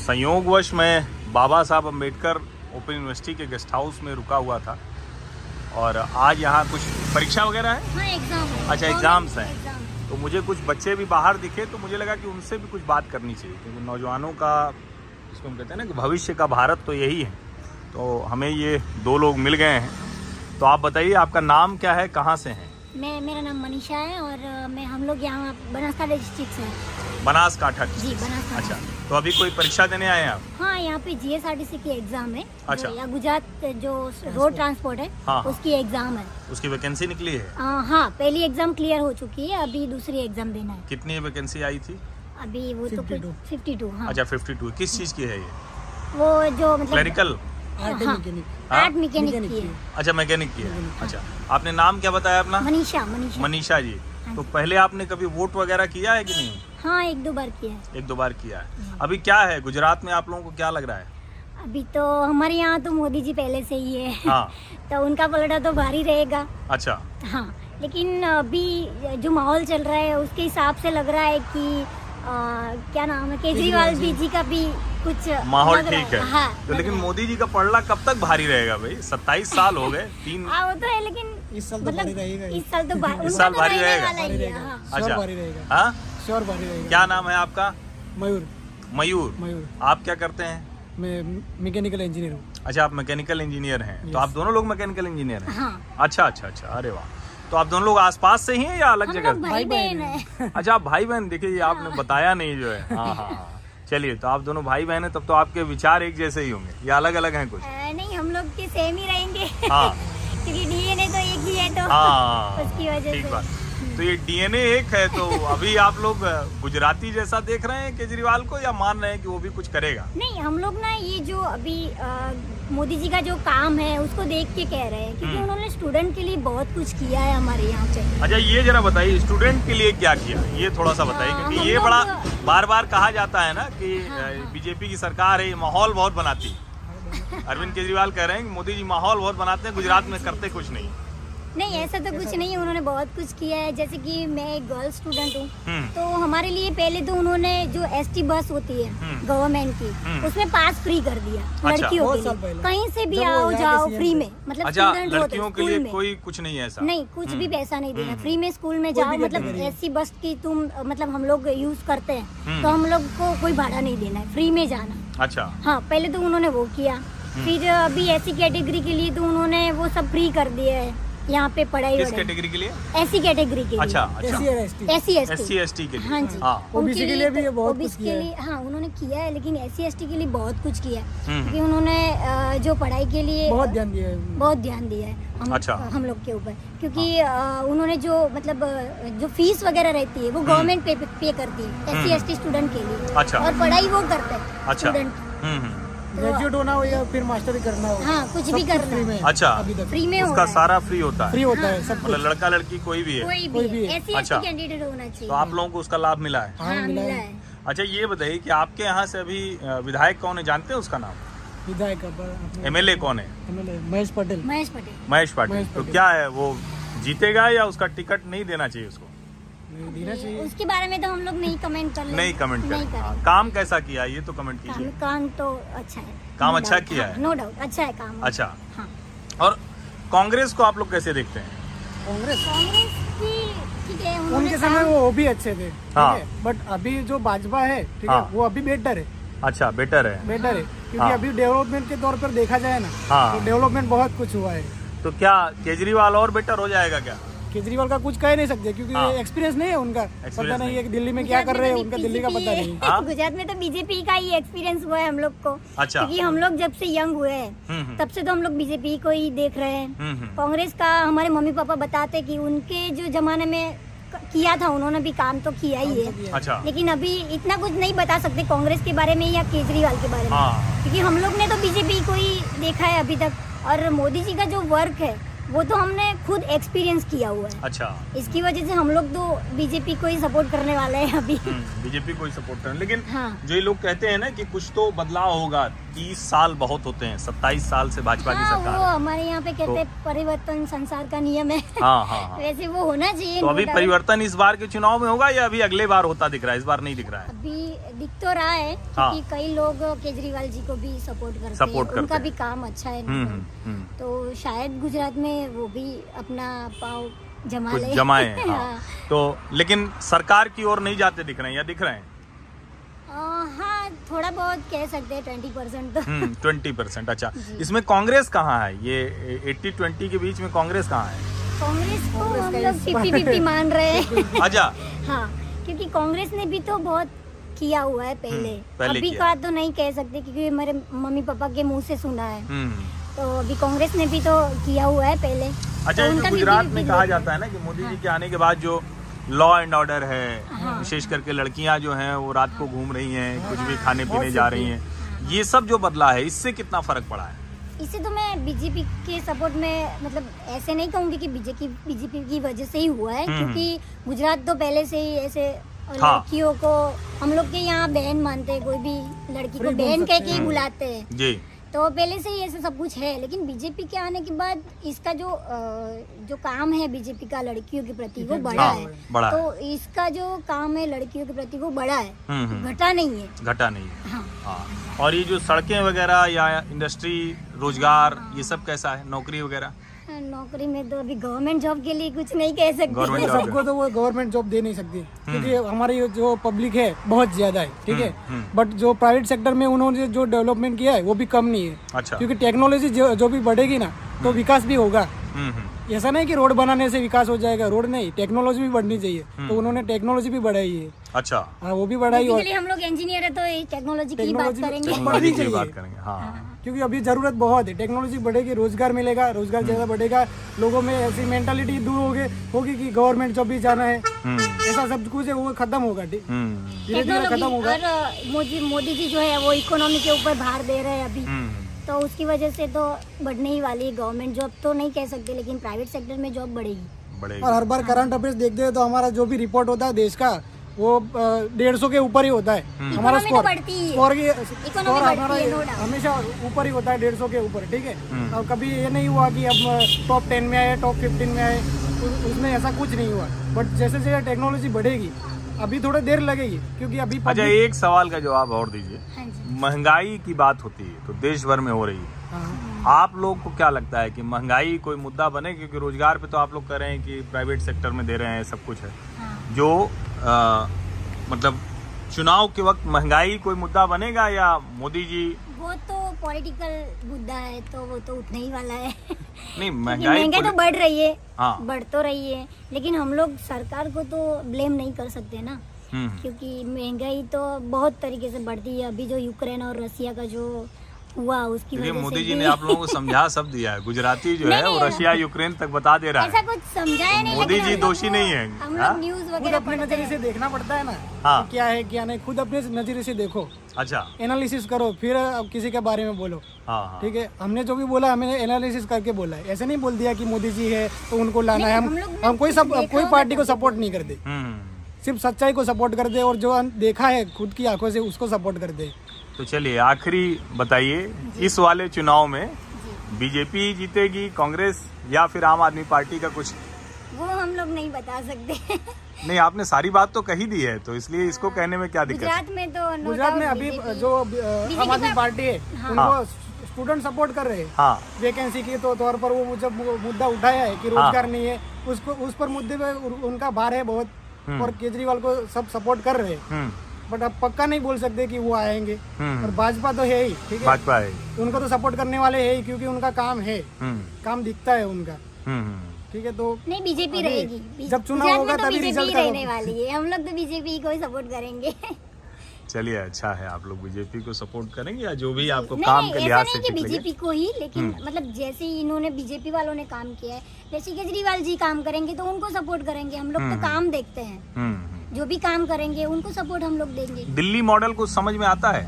संयोगवश मैं Baba Saheb Ambedkar open university के गेस्ट हाउस में रुका हुआ था। और आज यहाँ कुछ परीक्षा वगैरह है? हाँ एग्ज़ाम अच्छा, एग्ज़ाम्स हैं। एग्ज़ाम। तो मुझे कुछ बच्चे भी बाहर दिखे तो मुझे लगा कि उनसे भी कुछ बात करनी चाहिए क्योंकि नौजवानों का जिसको हम कहते हैं ना कि भविष्य का भारत तो यही है। तो हमें ये दो लोग मिल गए हैं। तो आप बताइए आपका नाम क्या है कहाँ से हैं? मैं मेरा नाम मनीषा है और मैं हम लोग यहाँ बनासकांठा डिस्ट्रिक्ट से हैं। बनासकाठा जी बनासकांठा अच्छा तो अभी कोई परीक्षा देने आए हैं आप? हाँ यहाँ पे जीएसआरटीसी की एग्ज़ाम है। अच्छा। या गुजरात जो रोड ट्रांसपोर्ट है हाँ, हाँ। उसकी एग्ज़ाम है। उसकी वैकेंसी निकली है? अ, हाँ पहली एग्ज़ाम क्लियर हो चुकी है अभी दूसरी एग्ज़ाम देना है। कितनी वैकेंसी आई थी? अभी वो तो फिफ्टी टू हाँ। अच्छा फिफ्टी टू किस चीज़ की है ये? वो जो मतलब क्लरिकल आर्ट हाँ, हाँ? आर्ट मैकेनिक मैकेनिक की है। अच्छा मैकेनिक की है। अच्छा। आपने नाम क्या बताया अपना? मनीषा मनीषा। मनीषा जी। हाँ तो पहले आपने कभी वोट वगैरह किया है कि नहीं? हाँ एक दो बार किया है। एक दो बार किया है। अभी क्या है? गुजरात में आप लोगों को क्या लग रहा है? अभी तो हमारे यहाँ तो मोदी जी पहले से ही है। हाँ। तो उनका पलटा तो भारी रहेगा। अच्छा। हाँ लेकिन अभी जो माहौल चल रहा है उसके हिसाब से लग रहा है कि अ, क्या नाम है? केजरीवाल जी। जी का भी कुछ माहौल ठीक है। हाँ। तो लेकिन मोदी जी का पलड़ा कब तक भारी रहेगा भाई? सत्ताईस साल हो गए तीन हाँ वो तो है लेकिन इस साल तो भारी रहेगा इस साल तो इस साल तो भारी रहेगा। वाला ही अच्छा। भारी रहेगा। हाँ? श्योर भारी रहेगा। क्या नाम है आपका? मयूर। मयूर। मयूर। आप क्या करते हैं? मैं मैकेनिकल इंजीनियर हूँ। अच्छा आप मैकेनिकल इंजीनियर हैं। तो आप दोनों लोग मैकेनिकल इंजीनियर हैं? हाँ। अच्छा अच्छा अच्छा। अरे वाह। तो आप दोनों लोग आसपास से ही हैं या अलग जगह भाई भाई बहन अच्छा आप भाई बहन देखिए ये आपने बताया नहीं जो हाँ हाँ हाँ। चलिए तो आप दोनों भाई बहन है तब तो आपके विचार एक जैसे ही होंगे। या अलग अलग हैं कुछ। आ, नहीं हम लोग के सेम ही रहेंगे। हाँ। क्योंकि डीएनए तो एक ही है तो हाँ। उसकी वजह से। तो ये डीएनए एक है तो अभी आप लोग गुजराती जैसा देख रहे हैं केजरीवाल को या मान रहे हैं कि वो भी कुछ करेगा? नहीं हम लोग ना ये जो अभी मोदी जी का जो काम है उसको देख के कह रहे हैं क्योंकि हम्म। उन्होंने स्टूडेंट के लिए बहुत कुछ किया है हमारे यहाँ पे अच्छा ये जरा बताइए स्टूडेंट के लिए क्या किया? ये थोड़ा सा बताइए हाँ, क्योंकि ये बड़ा बार बार कहा जाता है ना कि हाँ, हाँ। बीजेपी की सरकार है ये माहौल बहुत बनाती। है अरविंद केजरीवाल कह रहे हैं कि मोदी जी माहौल बहुत बनाते हैं गुजरात में करते कुछ नहीं। नहीं ऐसा तो कुछ नहीं है उन्होंने बहुत कुछ किया है जैसे कि मैं एक गर्ल स्टूडेंट हूँ हम्म तो हमारे लिए पहले तो उन्होंने जो एसटी बस होती है हम्म। गवर्नमेंट की हम्म। उसमें पास फ्री कर दिया अच्छा। लड़कियों के लिए कहीं से भी आओ जाओ फ्री में मतलब अच्छा स्टूडेंट लड़कियों के लिए कोई कुछ नहीं है ऐसा नहीं कुछ भी हम्म। पैसा नहीं देना हम्म। फ्री में स्कूल में जाओ मतलब। ऐसी बस की तुम मतलब हम लोग यूज़ करते हैं हम्म। तो हम लोग को कोई भाड़ा नहीं देना है फ्री में जाना अच्छा हाँ पहले तो उन्होंने वो किया हम्म। फिर अभी ऐसी कैटेगरी के लिए तो उन्होंने वो सब फ्री कर दिया है यहाँ पे पढ़ाई किस कैटेगरी के लिए? ऐसी कैटेगरी के अच्छा लिए एस अच्छा S T S C S T के लिए। हाँ जी। हाँ। OBC के लिए भी ये बहुत कुछ किया के है। लिए हाँ उन्होंने किया है लेकिन एस सी एस टी के लिए बहुत कुछ किया है। हम्म। क्योंकि उन्होंने जो पढ़ाई के लिए बहुत ध्यान दिया है बहुत ध्यान दिया है हम अच्छा। हम लोग के ऊपर। क्योंकि अ, उन्होंने जो मतलब जो फ़ीस वगैरह रहती है वो गवर्नमेंट पे पे करती है S C S T student के लिए। अच्छा। और पढ़ाई वो करते हैं अच्छा। स्टूडेंट हम्म हम्म। ग्रेजुएट होना हो या फिर मास्टर करना हो हाँ, कुछ भी करना फ्री में अच्छा। अभी तक। फ्री में उसका सारा फ्री होता है? फ्री होता है सब मतलब लड़का लड़की कोई भी है? कोई कोई भी भी है। अच्छा। कैंडिडेट होना चाहिए। तो आप लोगों को उसका लाभ मिला है? हाँ हाँ मिला है। अच्छा ये बताइए कि आपके यहाँ से अभी विधायक कौन है? जानते हैं उसका नाम? विधायक एमएलए कौन है? महेश पटेल। महेश पटेल। महेश पाटिल। तो क्या है वो जीतेगा या उसका टिकट नहीं देना चाहिए उसको? नहीं देना चाहिए उसके बारे में तो हम लोग नहीं कमेंट कर नहीं कमेंट नहीं करें। हाँ, काम कैसा किया? ये तो कमेंट काम कीजिए। काम तो अच्छा है। काम No अच्छा doubt, किया हाँ, है। नो डाउट अच्छा है काम। अच्छा। हाँ। और कांग्रेस को आप लोग कैसे देखते हैं? कांग्रेस? कांग्रेस की ठीक है उनके समय वो भी अच्छे थे हाँ। बट अभी जो भाजपा है ठीक हाँ। है। वो अभी बेटर है। अच्छा बेटर है। बेटर है क्योंकि हाँ। अभी डेवलपमेंट के तौर पर देखा जाए ना हाँ। तो डेवलपमेंट बहुत कुछ हुआ है। तो क्या केजरीवाल और बेटर हो जाएगा क्या? केजरीवाल का कुछ कह नहीं सकते क्योंकि हाँ। एक्सपीरियंस नहीं है उनका। पता नहीं। नहीं। है कि दिल्ली में क्या कर रहे हैं तो उनका दिल्ली का पता नहीं। हाँ? गुजरात में तो बीजेपी का ही एक्सपीरियंस हुआ है हम लोग को। अच्छा। क्योंकि हम लोग जब से यंग हुए हैं हम्म हम्म, तब से तो हम लोग बीजेपी को ही देख रहे हैं। हम्म कांग्रेस का हमारे मम्मी पापा बताते कि उनके जो जमाने में किया था उन्होंने भी काम तो किया ही है। अच्छा। लेकिन अभी इतना कुछ नहीं बता सकते कांग्रेस के बारे में या केजरीवाल के बारे में। हाँ। क्योंकि हम लोग ने तो बीजेपी को ही देखा है अभी तक। और मोदी जी का जो वर्क है वो तो हमने खुद एक्सपीरियंस किया हुआ है। अच्छा। इसकी वजह से हम लोग तो बीजेपी को ही सपोर्ट करने वाले हैं अभी। बीजेपी को ही सपोर्ट करने लेकिन हाँ। जो ये लोग कहते हैं ना कि कुछ तो बदलाव होगा तीस साल बहुत होते हैं सत्ताईस साल से भाजपा की हाँ सरकार वो हमारे यहाँ पे कहते तो- हैं परिवर्तन संसार का नियम है। हाँ हाँ हाँ। वैसे वो होना चाहिए तो अभी परिवर्तन इस बार के चुनाव में होगा या अभी अगले बार होता दिख रहा है? इस बार नहीं दिख रहा है। अभी दिख तो रहा है हाँ। क्योंकि कई लोग केजरीवाल जी को भी सपोर्ट करते Support हैं। उनका भी काम अच्छा है। हम्म हम्म, हम्म। तो शायद गुजरात में वो भी अपना पाव जमा जमाए हाँ। तो लेकिन सरकार की ओर नहीं जाते दिख रहे हैं या दिख रहे हैं? हाँ, हाँ थोड़ा बहुत कह सकते हैं ट्वेंटी परसेंट तो। हम्म ट्वेंटी परसेंट अच्छा। इसमें कांग्रेस कहाँ है? ये एट्टी ट्वेंटी के बीच में कांग्रेस कहाँ है? कांग्रेस को हम लोग फिफ्टी फिफ्टी मान रहे हैं। अच्छा। हाँ क्योंकि कांग्रेस ने भी तो बहुत किया हुआ है पहले हम्म, पहले। अभी का तो नहीं कह सकते क्योंकि मेरे मम्मी पापा के मुँह से सुना है। हम्म। तो अभी कांग्रेस ने भी तो किया हुआ है पहले। अच्छा तो गुजरात में कहा जाता है ना कि मोदी जी हाँ। के आने के बाद जो लॉ एंड ऑर्डर है हाँ। विशेष करके लड़कियाँ जो हैं वो रात को घूम रही हैं कुछ भी खाने पीने जा रही हैं ये सब जो बदला है इससे कितना फ़र्क पड़ा है इसे तो मैं बीजेपी के सपोर्ट में मतलब ऐसे नहीं कहूँगी कि बीजेपी बीजेपी की वजह से ही हुआ है हम्म। क्योंकि गुजरात तो पहले से ही ऐसे हाँ। लड़कियों को हम लोग के यहाँ बहन मानते हैं कोई भी लड़की को बहन कह के ही बुलाते हैं जी तो पहले से ही ऐसा सब कुछ है लेकिन बीजेपी के आने के बाद इसका जो जो काम है बीजेपी का लड़कियों के प्रति वो बड़ा हाँ, है। बड़ा तो इसका जो काम है लड़कियों के प्रति वो बड़ा है। हम्म, हम्म। घटा नहीं है। घटा नहीं है। हाँ। हाँ। और ये जो सड़कें वगैरह या इंडस्ट्री रोज़गार ये सब कैसा है? नौकरी वगैरह? नौकरी में तो अभी गवर्नमेंट जॉब के लिए कुछ नहीं कह सकते। सबको तो वो गवर्नमेंट जॉब दे नहीं सकती क्योंकि हमारी जो पब्लिक है बहुत ज़्यादा है ठीक है? हम्म, हम्म। बट जो प्राइवेट सेक्टर में उन्होंने जो डेवलपमेंट किया है वो भी कम नहीं है। अच्छा। क्योंकि टेक्नोलॉजी जो, जो भी बढ़ेगी ना तो विकास भी होगा। हम्म हम्म। ऐसा नहीं कि रोड बनाने से विकास हो जाएगा रोड नहीं टेक्नोलॉजी भी बढ़नी चाहिए। तो उन्होंने टेक्नोलॉजी भी बढ़ाई है। अच्छा। हाँ वो भी बढ़ाई और हम लोग इंजीनियर है तो टेक्नोलॉजी की बात करेंगे। टेक्नोलॉजी की चाहिए। बात करेंगे हाँ। क्योंकि अभी ज़रूरत बहुत है। टेक्नोलॉजी बढ़ेगी रोज़गार मिलेगा रोज़गार ज़्यादा बढ़ेगा। लोगों में ऐसी मेंटालिटी दूर होगी होगी कि गवर्नमेंट जॉब भी जाना है हम्म। ऐसा सब कुछ है वो खत्म होगा धीरे हम्म। धीरे खत्म होगा। मोदी मोदी जी जो है वो इकोनॉमी के ऊपर भार दे रहे हैं अभी। हम्म। तो उसकी वजह से तो बढ़ने ही वाली है गवर्नमेंट जॉब तो नहीं कह सकते लेकिन प्राइवेट सेक्टर में जॉब बढ़ेगी। और हर बार करंट अफेयर्स देखते हैं तो हमारा जो भी रिपोर्ट होता है देश का वो डेढ़ सौ के ऊपर ही होता है। हमारा Economy तो स्कोर बढ़ती ही स्कोर की स्कोर हमारा है। हमेशा ऊपर ही होता है डेढ़ सौ के ऊपर ठीक है? हम्म। और कभी ये नहीं हुआ कि अब टॉप टेन में आए टॉप फिफ्टीन में आए उसमें ऐसा कुछ नहीं हुआ। बट जैसे जैसे टेक्नोलॉजी बढ़ेगी अभी थोड़ी देर लगेगी क्योंकि अभी अच्छा एक सवाल का जवाब और दीजिए। हाँ महँगाई की बात होती है तो देश भर में हो रही है। हाँ। आप लोग को क्या लगता है कि महँगाई कोई मुद्दा बने? क्योंकि रोज़गार पे तो आप लोग कह रहे हैं कि प्राइवेट सेक्टर में दे रहे हैं सब कुछ है। हाँ। जो आ, मतलब चुनाव के वक्त महँगाई कोई मुद्दा बनेगा या मोदी जी? वो तो पॉलिटिकल मुद्दा है तो वो तो उतना ही वाला है। नहीं महँगाई महँगाई तो बढ़ रही है हाँ। बढ़ तो रही है लेकिन हम लोग सरकार को तो ब्लेम नहीं कर सकते ना। हम्म, क्योंकि महँगाई तो बहुत तरीके से बढ़ती है। अभी जो यूक्रेन और रसिया का जो हुआ उसकी क्योंकि मोदी जी ने आप लोगों को समझा सब दिया है। गुजराती जो है वो रशिया यूक्रेन तक बता दे रहा है। ऐसा कुछ समझाया नहीं मोदी जी दोषी नहीं है, हम हाँ? लोग न्यूज़ खुद वगैरह अपने नज़रिए से देखना पड़ता है ना हाँ। क्या है क्या नहीं। खुद अपने नज़रिए से देखो। अच्छा। एनालिसिस करो फिर किसी के बारे में बोलो। हाँ हाँ। ठीक है? हमने जो भी बोला हमने एनालिसिस करके बोला है। ऐसे नहीं बोल दिया कि मोदी जी है तो उनको लाना है। हम हम कोई सब कोई पार्टी को सपोर्ट नहीं करते। हम्म। सिर्फ़ सच्चाई को सपोर्ट करते और जो देखा है खुद की आँखों से उसको सपोर्ट करते तो चलिए आखिरी बताइए इस वाले चुनाव में बीजेपी जीतेगी कांग्रेस या फिर आम आदमी पार्टी का कुछ? वो हम लोग नहीं बता सकते। नहीं आपने सारी बात तो कही दी है तो इसलिए इसको कहने में क्या दिक्कत है? गुजरात में तो गुजरात में अभी जो आम आदमी पार्टी है हाँ। उनको स्टूडेंट सपोर्ट कर रहे हैं। हाँ। वैकेंसी के तो तौर पर वो जब मुद्दा उठाया है कि हाँ। रोज़गार नहीं है। उसको उस पर मुद्दे पे उनका भार है बहुत हम्म। और केजरीवाल को सब सपोर्ट कर रहे हैं। हम्म। बट अब पक्का नहीं बोल सकते कि वो आएँगे। हम्म। और भाजपा तो है ही ठीक है? भाजपा है। उनको तो सपोर्ट करने वाले है ही क्योंकि उनका काम है। हम्म। काम दिखता है उनका। हम्म। हम्म। ठीक है तो नहीं बीजेपी रहेगी। जब चुनाव होगा तो तभी बीजेपी रिज़ल्ट रहने वाली है। हम लोग तो बीजेपी को ही सपोर्ट करेंगे। चलिए अच्छा है। आप लोग बीजेपी को सपोर्ट करेंगे या जो भी आपको नहीं काम नहीं, के लिहाज से नहीं कि बीजेपी को ही लेकिन हम्म। मतलब जैसे ही इन्होंने बीजेपी वालों ने काम किया है जैसे केजरीवाल जी काम करेंगे तो उनको सपोर्ट करेंगे। हम लोग हम्म, तो काम देखते हैं। हम्म हम्म। जो भी काम करेंगे उनको सपोर्ट हम लोग देंगे। दिल्ली मॉडल कुछ समझ में आता है?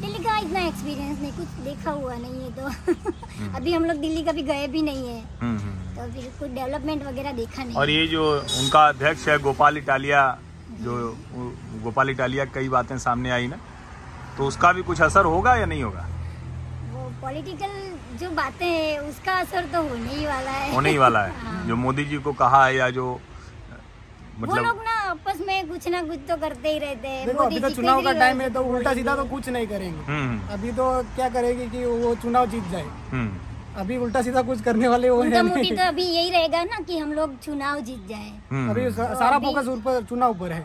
दिल्ली का इतना एक्सपीरियंस नहीं कुछ देखा हुआ नहीं है तो। हम्म। अभी हम लोग दिल्ली कभी गए भी नहीं है। हम्म, हम्म। तो फिर कुछ डेवलपमेंट वगैरह देखा नहीं। और ये जो उनका अध्यक्ष है गोपाल इटालिया जो गोपाल इटालिया कई बातें सामने आई ना तो उसका भी कुछ असर होगा या नहीं होगा? वो पॉलिटिकल जो बातें हैं उसका असर तो होने ही वाला है। होने ही वाला है। हाँ। जो मोदी जी को कहा है या जो मतलब वो लोग ना आपस में कुछ ना कुछ तो करते ही रहते हैं। देखो अभी तो चुनाव का टाइम है तो उल्टा सीधा तो कुछ नहीं करेंगे। हम्म। अभी तो क्या करेगी कि वो चुनाव जीत जाए। हम्म। अभी उल्टा सीधा कुछ करने वाले वो है नहीं। तो अभी यही रहेगा ना कि हम लोग चुनाव जीत जाए। हम्म। अभी सारा फोकस उन पर चुनाव पर है।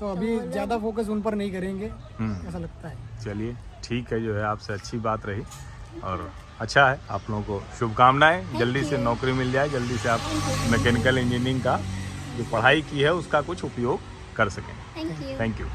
तो अभी ज़्यादा फोकस उन पर नहीं करेंगे ऐसा लगता है। चलिए ठीक है जो है आपसे अच्छी बात रही। और अच्छा है आप लोगों को शुभकामनाएँ। जल्दी से नौकरी मिल जाए जल्दी से आप मैकेनिकल इंजीनियरिंग का जो पढ़ाई की है उसका कुछ उपयोग कर सकें। Thank you